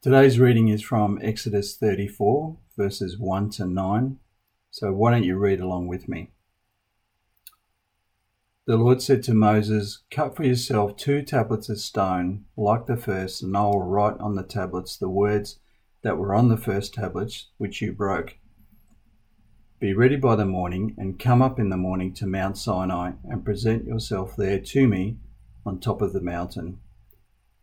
Today's reading is from Exodus 34, verses 1 to 9. So why don't you read along with me? The Lord said to Moses, Cut for yourself two tablets of stone, like the first, and I will write on the tablets the words that were on the first tablets which you broke. Be ready by the morning, and come up in the morning to Mount Sinai, and present yourself there to me on top of the mountain.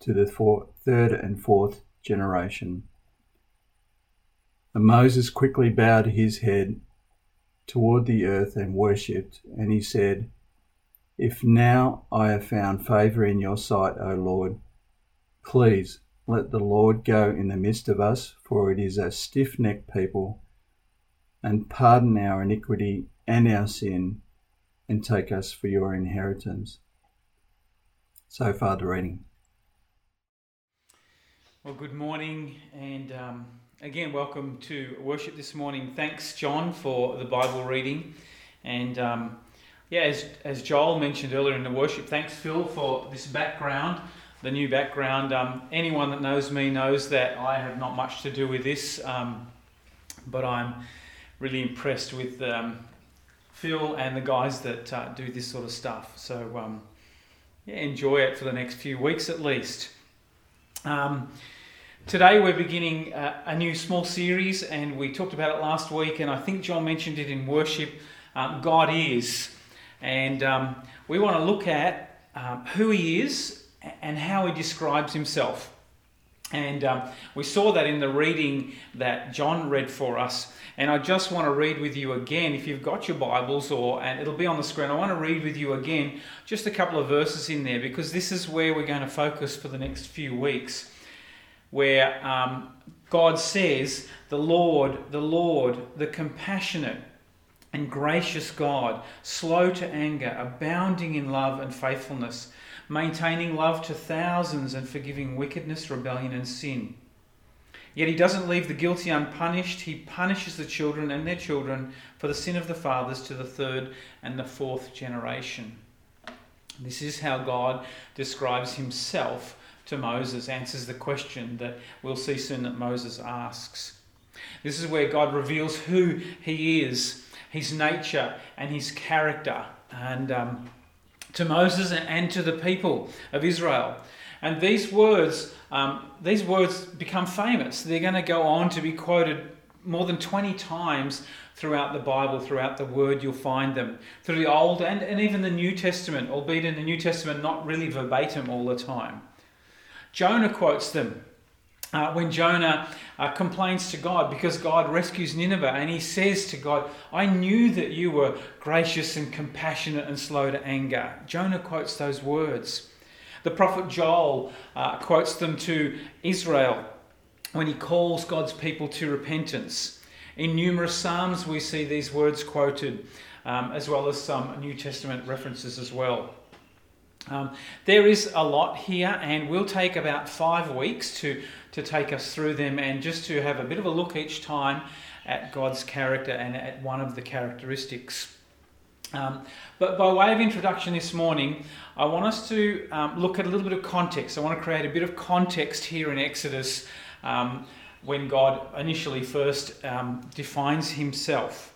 to the four, third and fourth generation. And Moses quickly bowed his head toward the earth and worshipped, and he said, If now I have found favor in your sight, O Lord, please let the Lord go in the midst of us, for it is a stiff necked people, and pardon our iniquity and our sin, and take us for your inheritance. So far, the reading. Well, good morning, and um, again, welcome to worship this morning. Thanks, John, for the Bible reading. And um, yeah, as, as Joel mentioned earlier in the worship, thanks, Phil, for this background, the new background. Um, anyone that knows me knows that I have not much to do with this, um, but I'm really impressed with um, Phil and the guys that uh, do this sort of stuff. So, um, yeah, enjoy it for the next few weeks at least. Um, today we're beginning a, a, new small series, and we talked about it last week, and I think John mentioned it in worship. Um, God is, and um, we want to look at um, who He is and how He describes Himself. And um, we saw that in the reading that John read for us. And I just want to read with you again, if you've got your Bibles, or and it'll be on the screen. I want to read with you again just a couple of verses in there because this is where we're going to focus for the next few weeks, where um, God says, "The Lord, the Lord, the compassionate and gracious God, slow to anger, abounding in love and faithfulness, maintaining love to thousands, and forgiving wickedness, rebellion, and sin." Yet he doesn't leave the guilty unpunished. He punishes the children and their children for the sin of the fathers to the third and the fourth generation. This is how God describes himself to Moses, answers the question that we'll see soon that Moses asks. This is where God reveals who he is, his nature, and his character. And um, to Moses and to the people of Israel. And these words, um, these words become famous. They're going to go on to be quoted more than 20 times throughout the Bible, throughout the Word, you'll find them. Through the Old and, and even the New Testament, albeit in the New Testament, not really verbatim all the time. Jonah quotes them uh, when Jonah uh, complains to God because God rescues Nineveh and he says to God, I knew that you were gracious and compassionate and slow to anger. Jonah quotes those words. The prophet Joel uh, quotes them to Israel when he calls God's people to repentance. In numerous Psalms, we see these words quoted, um, as well as some New Testament references as well. Um, there is a lot here, and we'll take about five weeks to, to take us through them and just to have a bit of a look each time at God's character and at one of the characteristics. Um, but by way of introduction this morning, I want us to um, look at a little bit of context. I want to create a bit of context here in Exodus um, when God initially first um, defines himself.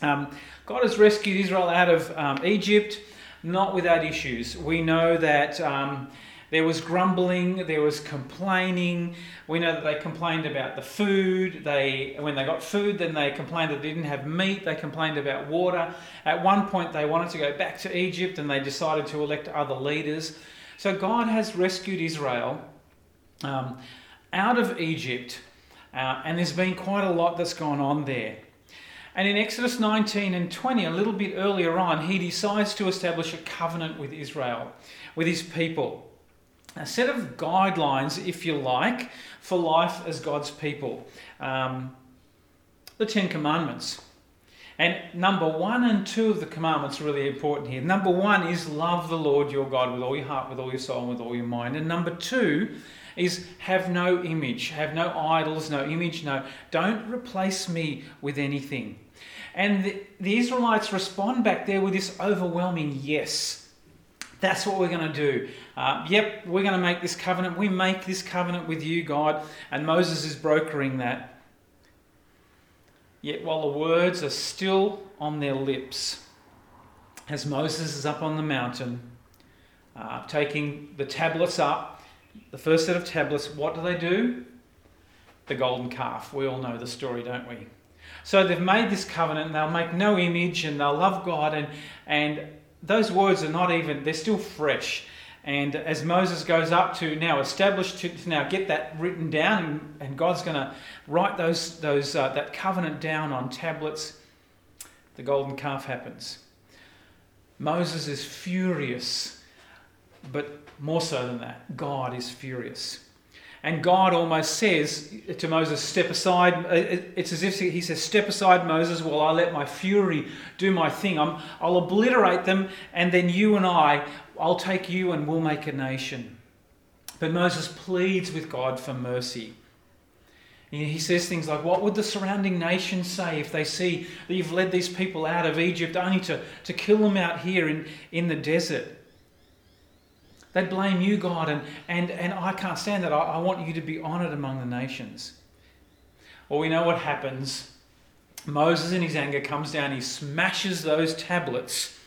Um, God has rescued Israel out of Egypt, not without issues. We know that There was grumbling, there was complaining. We know that they complained about the food. They, when they got food, then they complained that they didn't have meat. They complained about water. At one point, they wanted to go back to Egypt and they decided to elect other leaders. So God has rescued Israel um, out of Egypt, uh, and there's been quite a lot that's gone on there. And in Exodus 19 and 20, a little bit earlier on, he decides to establish a covenant with Israel, with his people a set of guidelines, if you like, for life as God's people. Um, the Ten Commandments. And number one and two of the commandments are really important here. Number one is love the Lord your God with all your heart, with all your soul, and with all your mind. And number two is have no image, have no idols, no image, no. Don't replace me with anything. And the, the Israelites respond back there with this overwhelming yes. That's what we're going to do. Uh, yep, we're going to make this covenant. We make this covenant with you, God. And Moses is brokering that. Yet while the words are still on their lips, as Moses is up on the mountain, uh, taking the tablets up, the first set of tablets, what do they do? The golden calf. We all know the story, don't we? So they've made this covenant, they'll make no image, and they'll love God, and, and those words are not even, they're still fresh. And as Moses goes up to now establish, to, to now get that written down, and, and God's going to write those, those, uh, that covenant down on tablets, the golden calf happens. Moses is furious, but more so than that, God is furious. And God almost says to Moses, Step aside. Uh, it's as if he says, Step aside, Moses, while I let my fury do my thing. i will obliterate them, and then you and I, I'll take you and we'll make a nation. But Moses pleads with God for mercy. He says things like, What would the surrounding nations say if they see that you've led these people out of Egypt only to, to kill them out here in, in the desert? They'd blame you, God, and, and, and I can't stand that. I, I want you to be honoured among the nations. Well, we know what happens. Moses, in his anger, comes down, he smashes those tablets,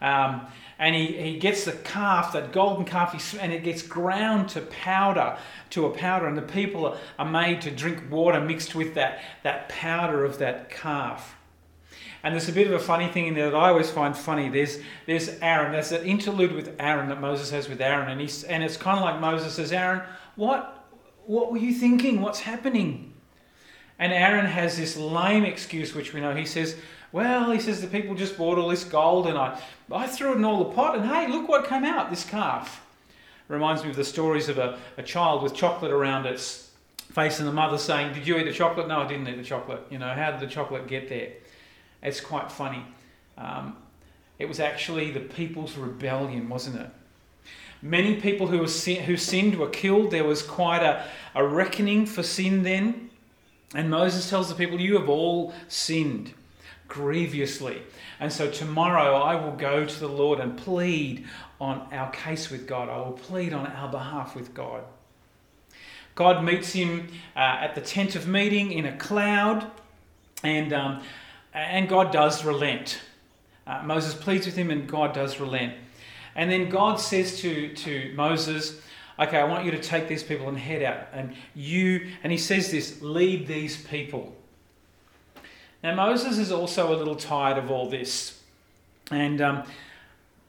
um, and he, he gets the calf, that golden calf, and it gets ground to powder, to a powder, and the people are, are made to drink water mixed with that, that powder of that calf. And there's a bit of a funny thing in there that I always find funny. There's there's Aaron. There's that interlude with Aaron that Moses has with Aaron, and he's and it's kind of like Moses says, Aaron, what what were you thinking? What's happening? And Aaron has this lame excuse, which we know. He says, well, he says the people just bought all this gold, and I I threw it in all the pot, and hey, look what came out. This calf reminds me of the stories of a, a child with chocolate around its face, and the mother saying, "Did you eat the chocolate?" No, I didn't eat the chocolate. You know, how did the chocolate get there? It's quite funny. Um, it was actually the people's rebellion, wasn't it? Many people who, sin- who sinned were killed. There was quite a, a reckoning for sin then. And Moses tells the people, You have all sinned grievously. And so tomorrow I will go to the Lord and plead on our case with God. I will plead on our behalf with God. God meets him uh, at the tent of meeting in a cloud. And um, and God does relent. Uh, Moses pleads with him, and God does relent. And then God says to, to Moses, Okay, I want you to take these people and head out. And you, and he says this, lead these people. Now, Moses is also a little tired of all this. And um,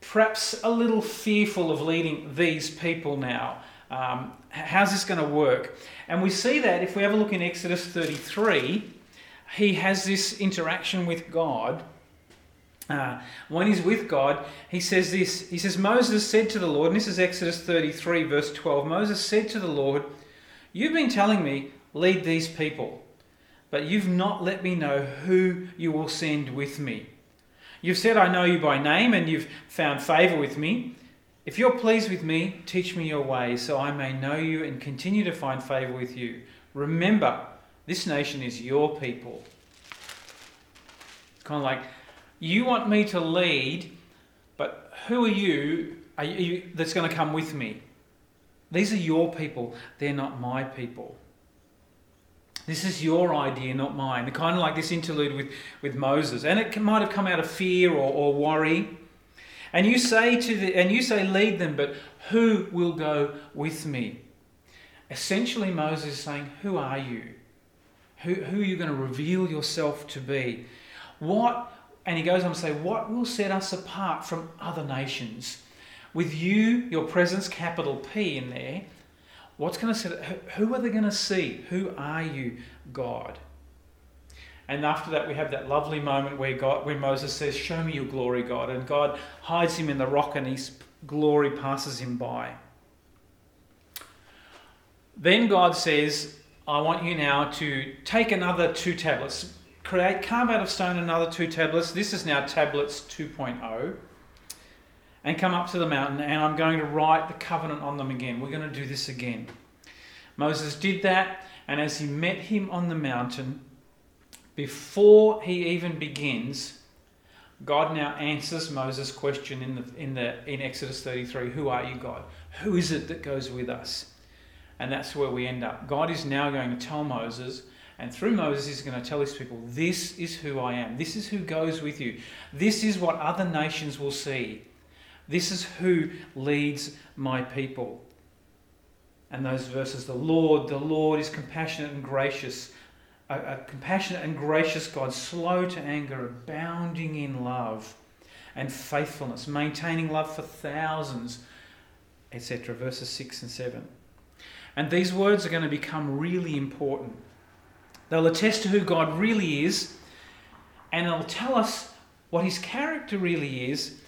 perhaps a little fearful of leading these people now. Um, how's this going to work? And we see that if we have a look in Exodus 33, he has this interaction with God. Uh, when he's with God, he says this. He says, Moses said to the Lord, and this is Exodus 33, verse 12. Moses said to the Lord, You've been telling me, lead these people, but you've not let me know who you will send with me. You've said, I know you by name, and you've found favor with me. If you're pleased with me, teach me your ways, so I may know you and continue to find favor with you. Remember, this nation is your people. It's kind of like, you want me to lead, but who are you, are you that's going to come with me? These are your people, they're not my people. This is your idea, not mine. Kind of like this interlude with, with Moses. And it might have come out of fear or, or worry. And you say to the and you say lead them, but who will go with me? Essentially Moses is saying, Who are you? Who, who are you going to reveal yourself to be? What and he goes on to say, What will set us apart from other nations? With you, your presence, capital P in there, what's going to set who are they going to see? Who are you, God? And after that, we have that lovely moment where God, when Moses says, "Show me your glory, God," and God hides him in the rock, and His glory passes him by. Then God says, "I want you now to take another two tablets, create, carve out of stone another two tablets. This is now tablets 2.0. And come up to the mountain, and I'm going to write the covenant on them again. We're going to do this again. Moses did that, and as he met him on the mountain, before he even begins, God now answers Moses' question in, the, in, the, in Exodus 33 Who are you, God? Who is it that goes with us? And that's where we end up. God is now going to tell Moses, and through Moses, he's going to tell his people, This is who I am. This is who goes with you. This is what other nations will see. This is who leads my people. And those verses, the Lord, the Lord is compassionate and gracious a, a compassionate and gracious God, slow to anger, abounding in love and faithfulness, maintaining love for thousands, etc. Verses 6 and 7. And these words are going to become really important. They'll attest to who God really is, and they'll tell us what his character really is,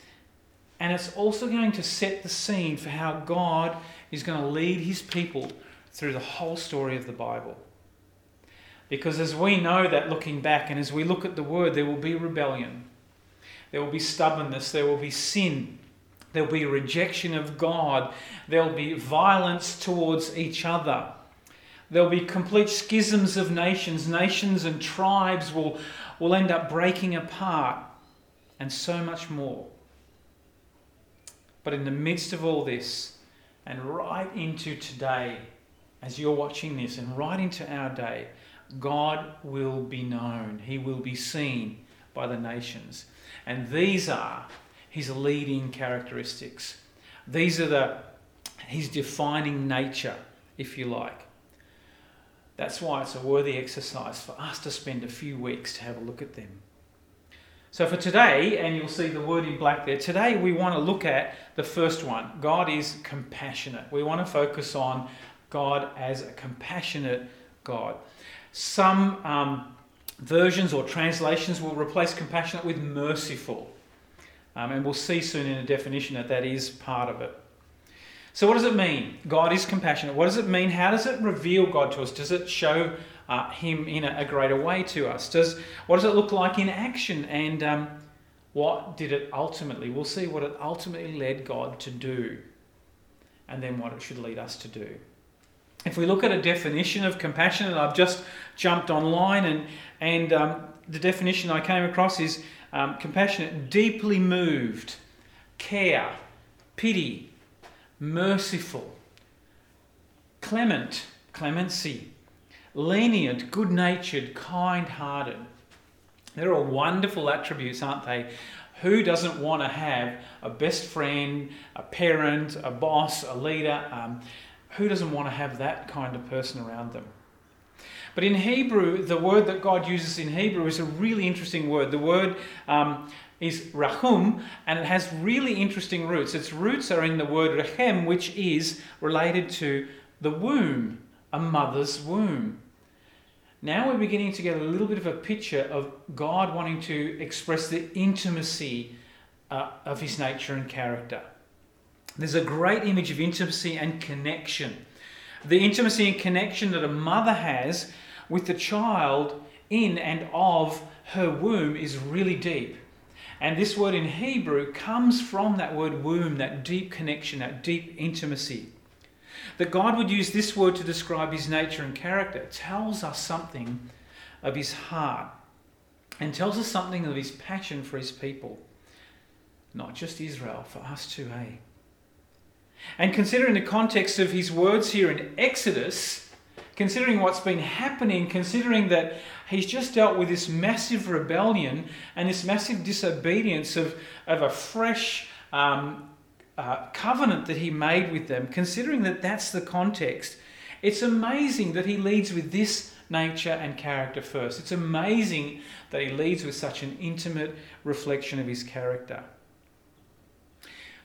and it's also going to set the scene for how God is going to lead his people through the whole story of the Bible. Because as we know that looking back and as we look at the word, there will be rebellion, there will be stubbornness, there will be sin, there will be rejection of God, there will be violence towards each other. There'll be complete schisms of nations. Nations and tribes will, will end up breaking apart, and so much more. But in the midst of all this, and right into today, as you're watching this, and right into our day, God will be known, he will be seen by the nations. And these are his leading characteristics. These are the his defining nature, if you like. That's why it's a worthy exercise for us to spend a few weeks to have a look at them. So for today, and you'll see the word in black there, today we want to look at the first one. God is compassionate. We want to focus on God as a compassionate God. Some um, versions or translations will replace compassionate with merciful. Um, and we'll see soon in a definition that that is part of it. So, what does it mean? God is compassionate. What does it mean? How does it reveal God to us? Does it show uh, Him in a, a, greater way to us? Does what does it look like in action? And um, what did it ultimately? We'll see what it ultimately led God to do, and then what it should lead us to do. If we look at a definition of compassion, and I've just jumped online, and, and um, the definition I came across is um, compassionate, deeply moved, care, pity, merciful, clement, clemency, lenient, good natured, kind hearted. They're all wonderful attributes, aren't they? Who doesn't want to have a best friend, a parent, a boss, a leader? Um, who doesn't want to have that kind of person around them? But in Hebrew, the word that God uses in Hebrew is a really interesting word. The word um, is rachum, and it has really interesting roots. Its roots are in the word rechem, which is related to the womb, a mother's womb. Now we're beginning to get a little bit of a picture of God wanting to express the intimacy uh, of his nature and character. There's a great image of intimacy and connection. The intimacy and connection that a mother has with the child in and of her womb is really deep. And this word in Hebrew comes from that word womb, that deep connection, that deep intimacy. That God would use this word to describe his nature and character tells us something of his heart and tells us something of his passion for his people. Not just Israel, for us too, eh? And considering the context of his words here in Exodus, considering what's been happening, considering that he's just dealt with this massive rebellion and this massive disobedience of, of a fresh um, uh, covenant that he made with them, considering that that's the context, it's amazing that he leads with this nature and character first. It's amazing that he leads with such an intimate reflection of his character.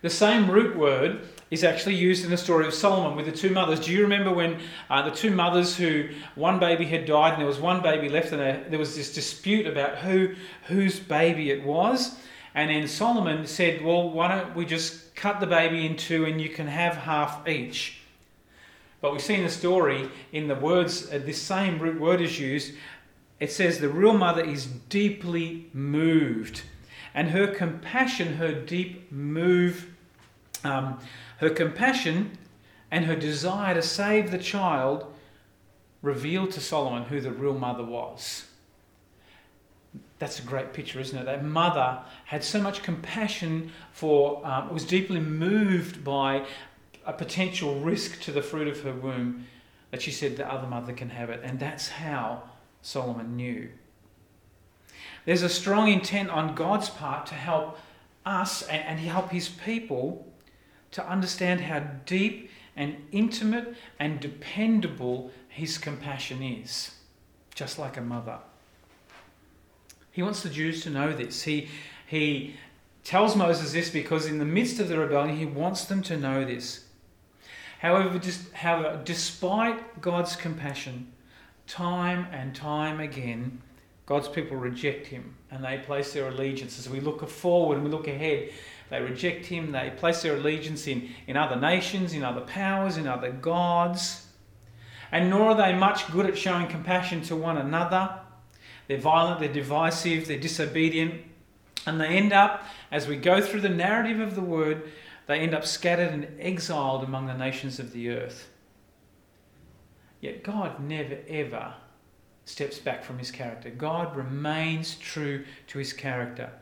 The same root word is actually used in the story of Solomon with the two mothers. Do you remember when uh, the two mothers who one baby had died and there was one baby left and there was this dispute about who whose baby it was? And then Solomon said, "Well, why don't we just cut the baby in two and you can have half each?" But we see in the story, in the words, uh, this same root word is used. It says the real mother is deeply moved, and her compassion, her deep move um, her compassion and her desire to save the child revealed to Solomon who the real mother was. That's a great picture, isn't it? That mother had so much compassion for, um, was deeply moved by a potential risk to the fruit of her womb that she said the other mother can have it. And that's how Solomon knew. There's a strong intent on God's part to help us and, help his people to understand how deep and intimate and dependable his compassion is, just like a mother. He wants the Jews to know this. He, he tells Moses this because in the midst of the rebellion, he wants them to know this. However, just, however, despite God's compassion, time and time again, God's people reject him and they place their allegiance. As we look forward and we look ahead, they reject him. They place their allegiance in, in other nations, in other powers, in other gods. And nor are they much good at showing compassion to one another. They're violent, they're divisive, they're disobedient. And they end up, as we go through the narrative of the word, they end up scattered and exiled among the nations of the earth. Yet God never ever steps back from his character. God remains true to his character.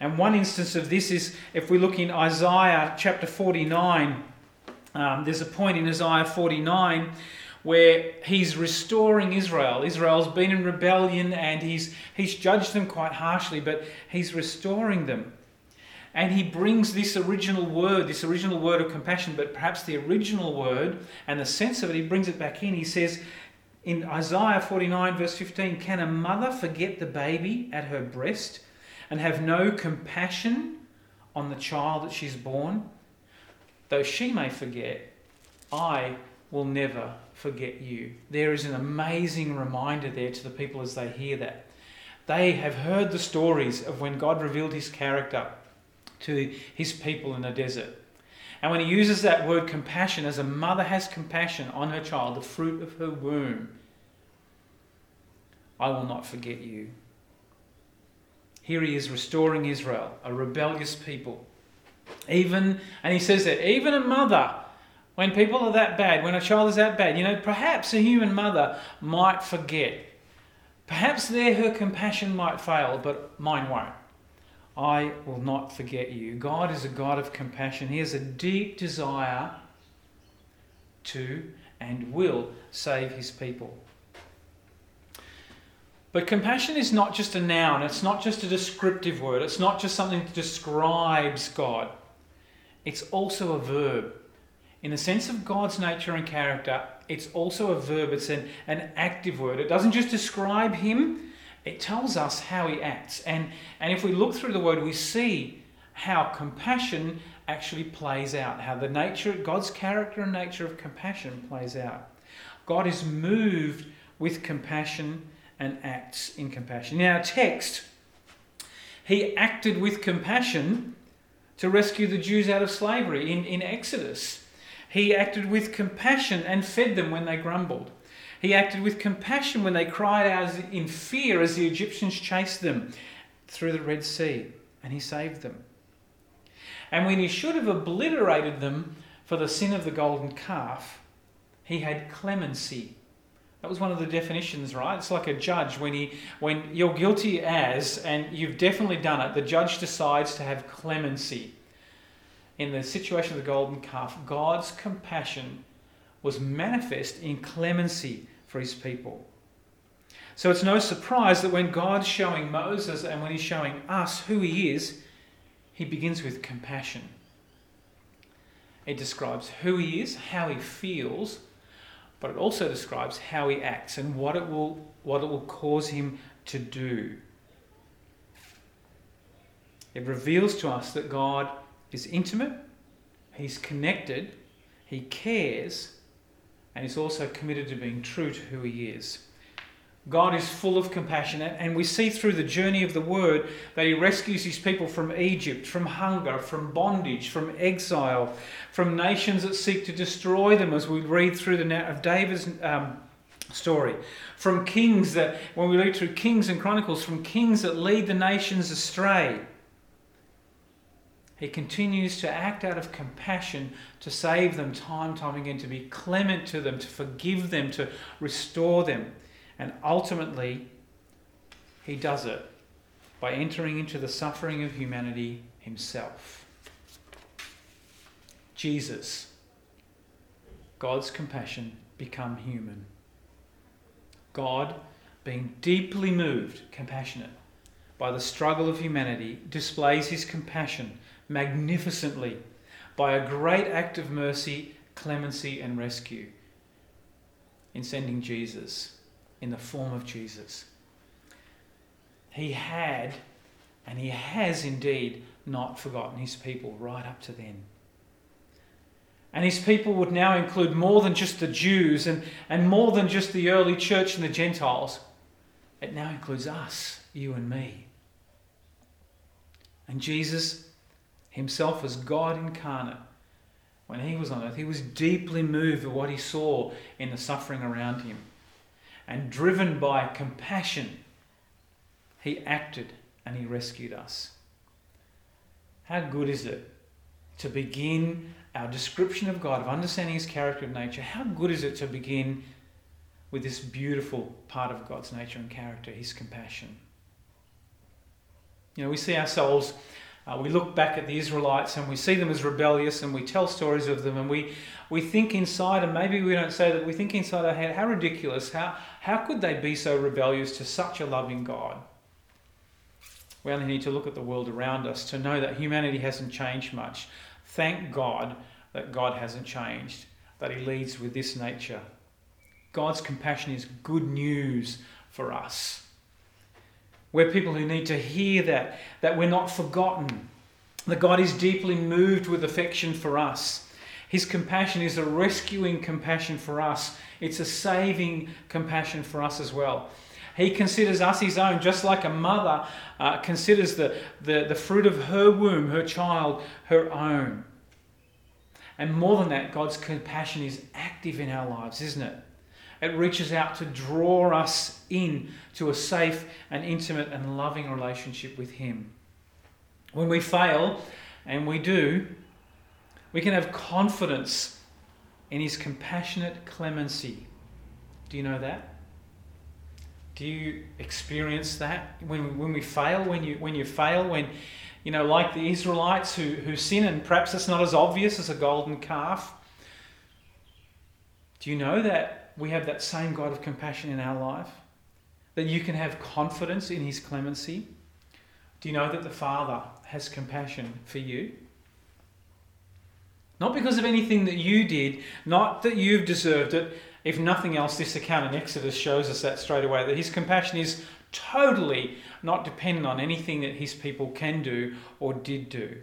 And one instance of this is if we look in Isaiah chapter 49, um, there's a point in Isaiah 49 where he's restoring Israel. Israel's been in rebellion and he's, he's judged them quite harshly, but he's restoring them. And he brings this original word, this original word of compassion, but perhaps the original word and the sense of it, he brings it back in. He says in Isaiah 49, verse 15, Can a mother forget the baby at her breast and have no compassion on the child that she's born, though she may forget, I will never forget you. There is an amazing reminder there to the people as they hear that. They have heard the stories of when God revealed his character to his people in the desert. And when he uses that word compassion, as a mother has compassion on her child, the fruit of her womb, I will not forget you. Here he is restoring Israel, a rebellious people. Even, and he says that even a mother, when people are that bad, when a child is that bad, you know, perhaps a human mother might forget. Perhaps there her compassion might fail, but mine won't. I will not forget you. God is a God of compassion. He has a deep desire to and will save his people. But compassion is not just a noun, it's not just a descriptive word, it's not just something that describes God. It's also a verb. In the sense of God's nature and character, it's also a verb, it's an, an active word. It doesn't just describe Him, it tells us how He acts. And, and if we look through the word, we see how compassion actually plays out, how the nature, of God's character and nature of compassion plays out. God is moved with compassion and acts in compassion. In our text, he acted with compassion to rescue the Jews out of slavery in, in Exodus. He acted with compassion and fed them when they grumbled. He acted with compassion when they cried out in fear as the Egyptians chased them through the Red Sea, and he saved them. And when he should have obliterated them for the sin of the golden calf, he had clemency that was one of the definitions, right? It's like a judge when he when you're guilty as and you've definitely done it, the judge decides to have clemency. In the situation of the golden calf, God's compassion was manifest in clemency for his people. So it's no surprise that when God's showing Moses and when he's showing us who he is, he begins with compassion. It describes who he is, how he feels, but it also describes how he acts and what it will, what it will cause him to do. It reveals to us that God is intimate, He's connected, He cares, and He's also committed to being true to who He is. God is full of compassion, and we see through the journey of the Word that He rescues His people from Egypt, from hunger, from bondage, from exile, from nations that seek to destroy them, as we read through the of David's um, story, from kings that, when we read through Kings and Chronicles, from kings that lead the nations astray. He continues to act out of compassion to save them time time again, to be clement to them, to forgive them, to restore them. And ultimately, he does it by entering into the suffering of humanity himself. Jesus, God's compassion become human. God, being deeply moved, compassionate, by the struggle of humanity, displays his compassion magnificently by a great act of mercy, clemency, and rescue in sending Jesus in the form of Jesus. He had, and he has indeed, not forgotten his people right up to then. And his people would now include more than just the Jews and, and more than just the early church and the Gentiles. It now includes us, you and me. And Jesus himself as God incarnate, when he was on earth, he was deeply moved by what he saw in the suffering around him. And driven by compassion, he acted and he rescued us. How good is it to begin our description of God, of understanding his character of nature? How good is it to begin with this beautiful part of God's nature and character, his compassion? You know, we see ourselves uh, we look back at the Israelites and we see them as rebellious and we tell stories of them and we, we think inside, and maybe we don't say that, we think inside our head, how ridiculous, how, how could they be so rebellious to such a loving God? We only need to look at the world around us to know that humanity hasn't changed much. Thank God that God hasn't changed, that He leads with this nature. God's compassion is good news for us. We're people who need to hear that, that we're not forgotten, that God is deeply moved with affection for us. His compassion is a rescuing compassion for us, it's a saving compassion for us as well. He considers us his own, just like a mother uh, considers the, the, the fruit of her womb, her child, her own. And more than that, God's compassion is active in our lives, isn't it? It reaches out to draw us in to a safe and intimate and loving relationship with Him. When we fail, and we do, we can have confidence in His compassionate clemency. Do you know that? Do you experience that when, when we fail? When you when you fail, when you know, like the Israelites who, who sin, and perhaps it's not as obvious as a golden calf. Do you know that we have that same God of compassion in our life? That you can have confidence in His clemency? Do you know that the Father has compassion for you? Not because of anything that you did, not that you've deserved it. If nothing else, this account in Exodus shows us that straight away that His compassion is totally not dependent on anything that His people can do or did do.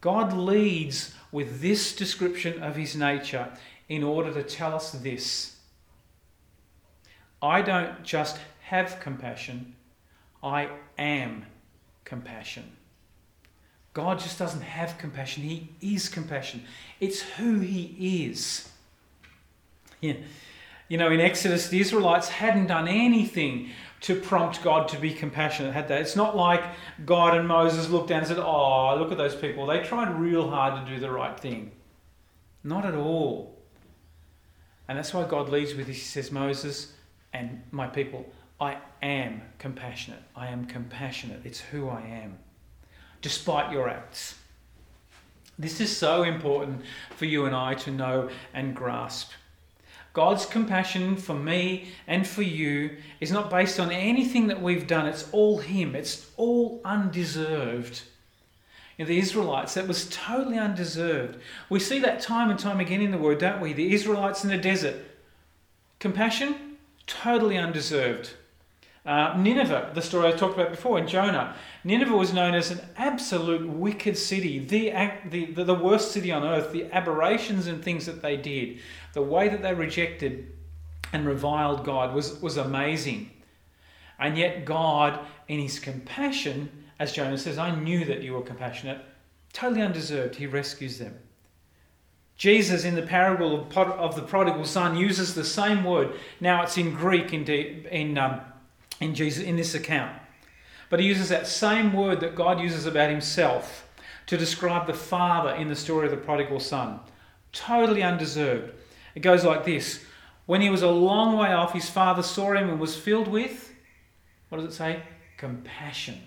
God leads with this description of His nature in order to tell us this I don't just have compassion, I am compassion. God just doesn't have compassion, He is compassion. It's who He is. Yeah. You know, in Exodus, the Israelites hadn't done anything to prompt God to be compassionate, had they? It's not like God and Moses looked down and said, Oh, look at those people. They tried real hard to do the right thing. Not at all. And that's why God leads with this. He says, Moses and my people, I am compassionate. I am compassionate. It's who I am, despite your acts. This is so important for you and I to know and grasp. God's compassion for me and for you is not based on anything that we've done. It's all Him, it's all undeserved. The Israelites that was totally undeserved. We see that time and time again in the Word, don't we? The Israelites in the desert. Compassion, totally undeserved. Uh, Nineveh, the story I talked about before in Jonah. Nineveh was known as an absolute wicked city, the, the, the, the worst city on earth, the aberrations and things that they did, the way that they rejected and reviled God was, was amazing. And yet, God, in His compassion, as Jonah says, I knew that you were compassionate, totally undeserved, He rescues them. Jesus, in the parable of the prodigal son, uses the same word. Now it's in Greek in, in, um, in, Jesus, in this account. But he uses that same word that God uses about himself to describe the father in the story of the prodigal son. Totally undeserved. It goes like this When he was a long way off, his father saw him and was filled with, what does it say? Compassion.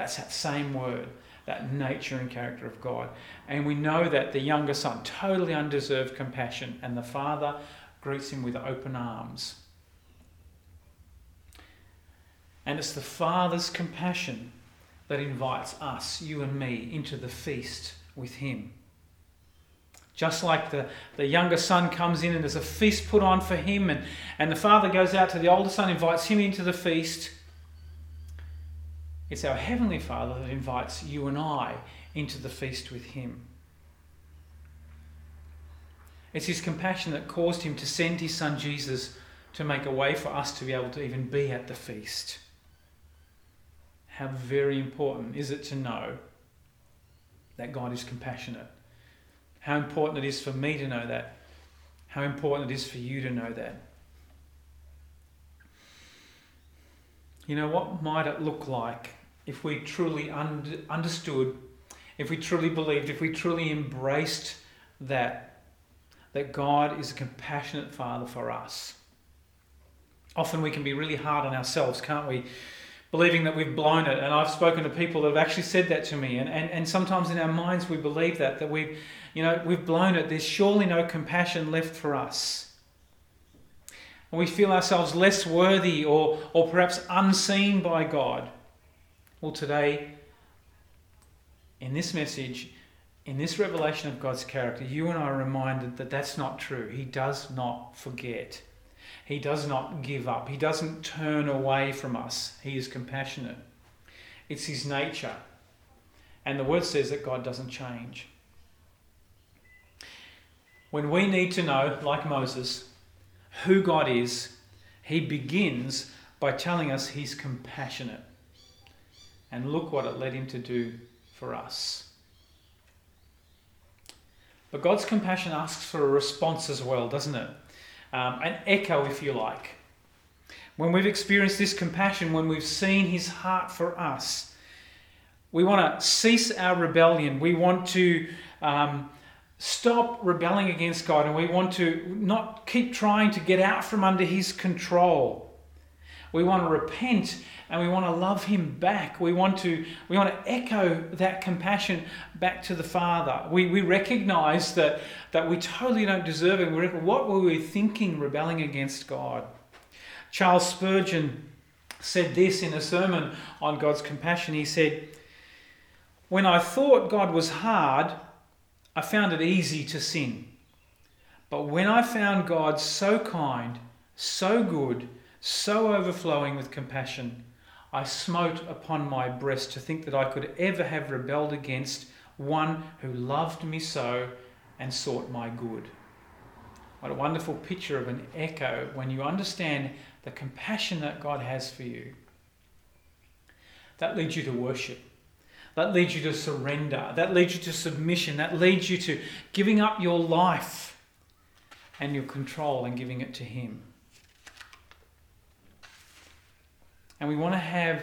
That's that same word, that nature and character of God. And we know that the younger son, totally undeserved compassion, and the father greets him with open arms. And it's the Father's compassion that invites us, you and me, into the feast with Him. Just like the, the younger son comes in and there's a feast put on for him, and, and the father goes out to the older son, invites him into the feast. It's our Heavenly Father that invites you and I into the feast with Him. It's His compassion that caused Him to send His Son Jesus to make a way for us to be able to even be at the feast how very important is it to know that God is compassionate? How important it is for me to know that. How important it is for you to know that. You know, what might it look like if we truly un- understood, if we truly believed, if we truly embraced that, that God is a compassionate Father for us? Often we can be really hard on ourselves, can't we? believing that we've blown it. And I've spoken to people that have actually said that to me. And, and, and sometimes in our minds we believe that, that we've, you know, we've blown it. There's surely no compassion left for us. And we feel ourselves less worthy or, or perhaps unseen by God. Well, today, in this message, in this revelation of God's character, you and I are reminded that that's not true. He does not forget. He does not give up. He doesn't turn away from us. He is compassionate. It's his nature. And the word says that God doesn't change. When we need to know, like Moses, who God is, he begins by telling us he's compassionate. And look what it led him to do for us. But God's compassion asks for a response as well, doesn't it? um, an echo, if you like. When we've experienced this compassion, when we've seen his heart for us, we want to cease our rebellion. We want to um, stop rebelling against God and we want to not keep trying to get out from under his control. We want to repent and we want to love him back. We want to, we want to echo that compassion back to the Father. We, we recognize that, that we totally don't deserve it. What were we thinking rebelling against God? Charles Spurgeon said this in a sermon on God's compassion. He said, When I thought God was hard, I found it easy to sin. But when I found God so kind, so good, so overflowing with compassion, I smote upon my breast to think that I could ever have rebelled against one who loved me so and sought my good. What a wonderful picture of an echo when you understand the compassion that God has for you. That leads you to worship. That leads you to surrender. That leads you to submission. That leads you to giving up your life and your control and giving it to Him. And we want to have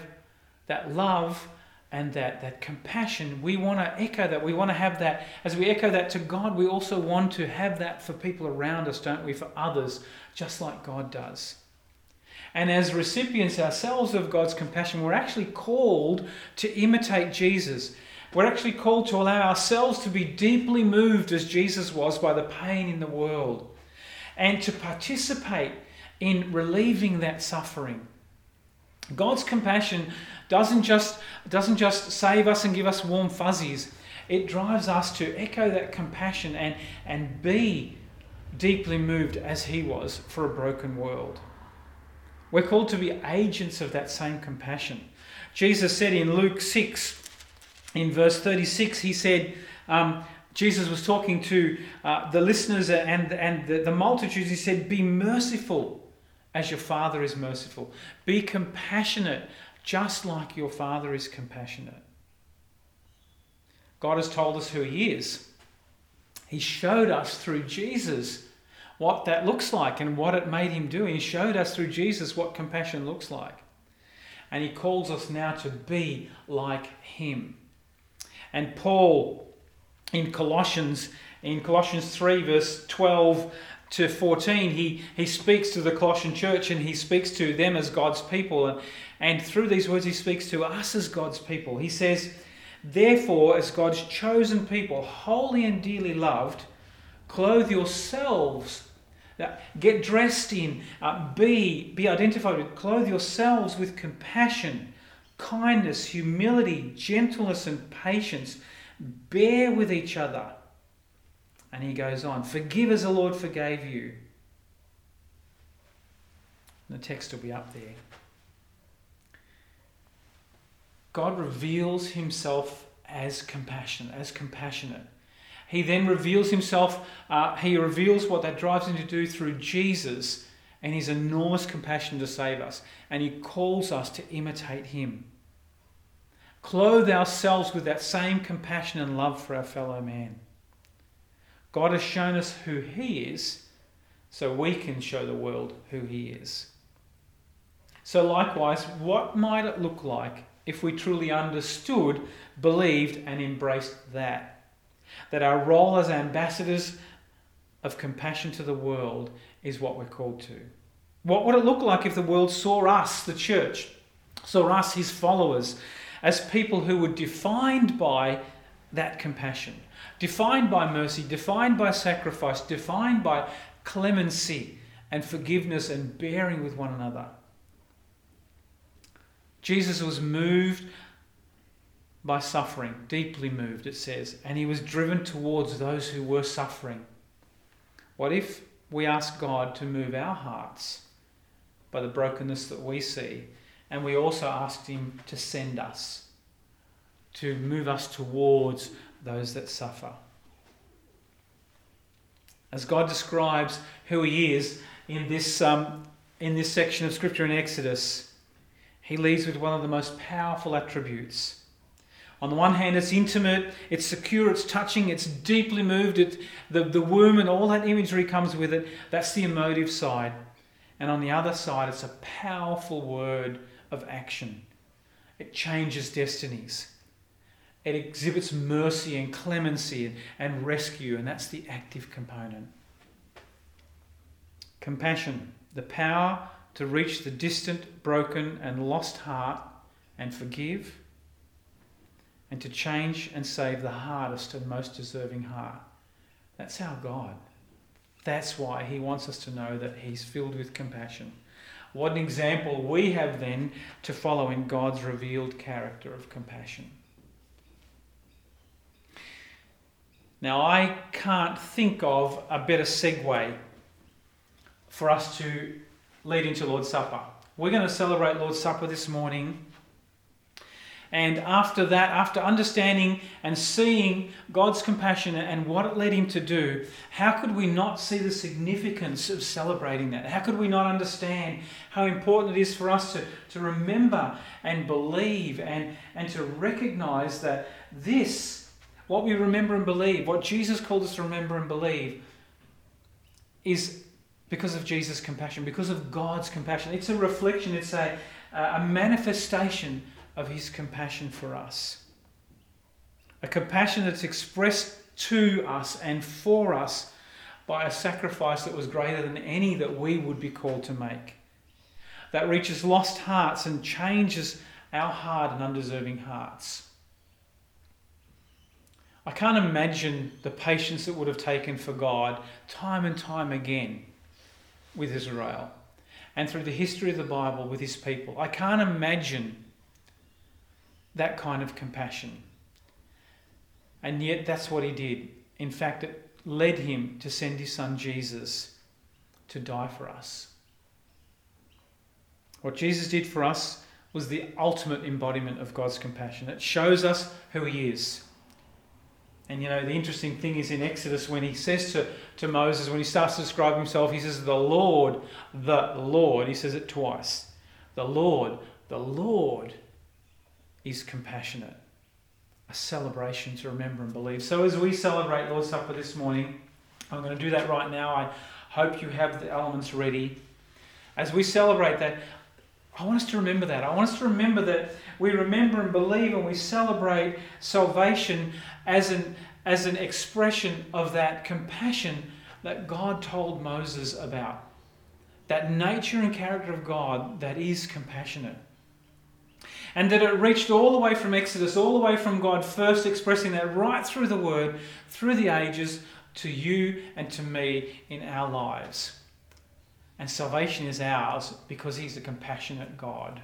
that love and that, that compassion. We want to echo that. We want to have that. As we echo that to God, we also want to have that for people around us, don't we? For others, just like God does. And as recipients ourselves of God's compassion, we're actually called to imitate Jesus. We're actually called to allow ourselves to be deeply moved as Jesus was by the pain in the world and to participate in relieving that suffering God's compassion doesn't just, doesn't just save us and give us warm fuzzies. It drives us to echo that compassion and, and be deeply moved as He was for a broken world. We're called to be agents of that same compassion. Jesus said in Luke 6, in verse 36, He said, um, Jesus was talking to uh, the listeners and, and the, the multitudes. He said, Be merciful as your Father is merciful. Be compassionate just like your Father is compassionate. God has told us who He is. He showed us through Jesus what that looks like and what it made Him do. He showed us through Jesus what compassion looks like. And He calls us now to be like Him. And Paul in Colossians, in Colossians 3, verse 12 to 14, he, he speaks to the Colossian church and he speaks to them as God's people. And, and through these words, he speaks to us as God's people. He says, Therefore, as God's chosen people, holy and dearly loved, clothe yourselves. Get dressed in, uh, be, be identified with, clothe yourselves with compassion, kindness, humility, gentleness, and patience. Bear with each other. And he goes on, forgive as the Lord forgave you. The text will be up there. God reveals himself as compassionate, as compassionate. He then reveals himself, uh, he reveals what that drives him to do through Jesus and his enormous compassion to save us. And he calls us to imitate him. Clothe ourselves with that same compassion and love for our fellow man. God has shown us who he is so we can show the world who he is. So, likewise, what might it look like if we truly understood, believed, and embraced that? That our role as ambassadors of compassion to the world is what we're called to. What would it look like if the world saw us, the church, saw us, his followers, as people who were defined by that compassion, defined by mercy, defined by sacrifice, defined by clemency and forgiveness and bearing with one another? Jesus was moved by suffering, deeply moved, it says, and he was driven towards those who were suffering. What if we ask God to move our hearts by the brokenness that we see, and we also asked Him to send us, to move us towards those that suffer? As God describes who He is in this, um, in this section of Scripture in Exodus, he leads with one of the most powerful attributes. On the one hand, it's intimate, it's secure, it's touching, it's deeply moved. It, the, the womb and all that imagery comes with it. That's the emotive side. And on the other side, it's a powerful word of action. It changes destinies. It exhibits mercy and clemency and, and rescue, and that's the active component. Compassion, the power to reach the distant, broken, and lost heart and forgive, and to change and save the hardest and most deserving heart. That's our God. That's why He wants us to know that He's filled with compassion. What an example we have then to follow in God's revealed character of compassion. Now, I can't think of a better segue for us to lead into Lord's Supper. We're going to celebrate Lord's Supper this morning. And after that, after understanding and seeing God's compassion and what it led him to do, how could we not see the significance of celebrating that? How could we not understand how important it is for us to, to remember and believe and, and to recognize that this, what we remember and believe, what Jesus called us to remember and believe, is because of Jesus' compassion, because of God's compassion. It's a reflection, it's a, a manifestation of His compassion for us. A compassion that's expressed to us and for us by a sacrifice that was greater than any that we would be called to make. That reaches lost hearts and changes our hard and undeserving hearts. I can't imagine the patience it would have taken for God time and time again with Israel. and through the history of the Bible with his people. I can't imagine that kind of compassion. And yet, that's what he did. In fact, it led him to send his son Jesus to die for us. What Jesus did for us was the ultimate embodiment of God's compassion. It shows us who he is. And you know, the interesting thing is in Exodus when he says to, to Moses, when he starts to describe himself, he says, The Lord, the Lord. He says it twice. The Lord, the Lord is compassionate. A celebration to remember and believe. So as we celebrate Lord's Supper this morning, I'm going to do that right now. I hope you have the elements ready. As we celebrate that, I want us to remember that. I want us to remember that we remember and believe and we celebrate salvation as an, as an expression of that compassion that God told Moses about. That nature and character of God that is compassionate. And that it reached all the way from Exodus, all the way from God first expressing that right through the Word, through the ages, to you and to me in our lives. And salvation is ours because He's a compassionate God.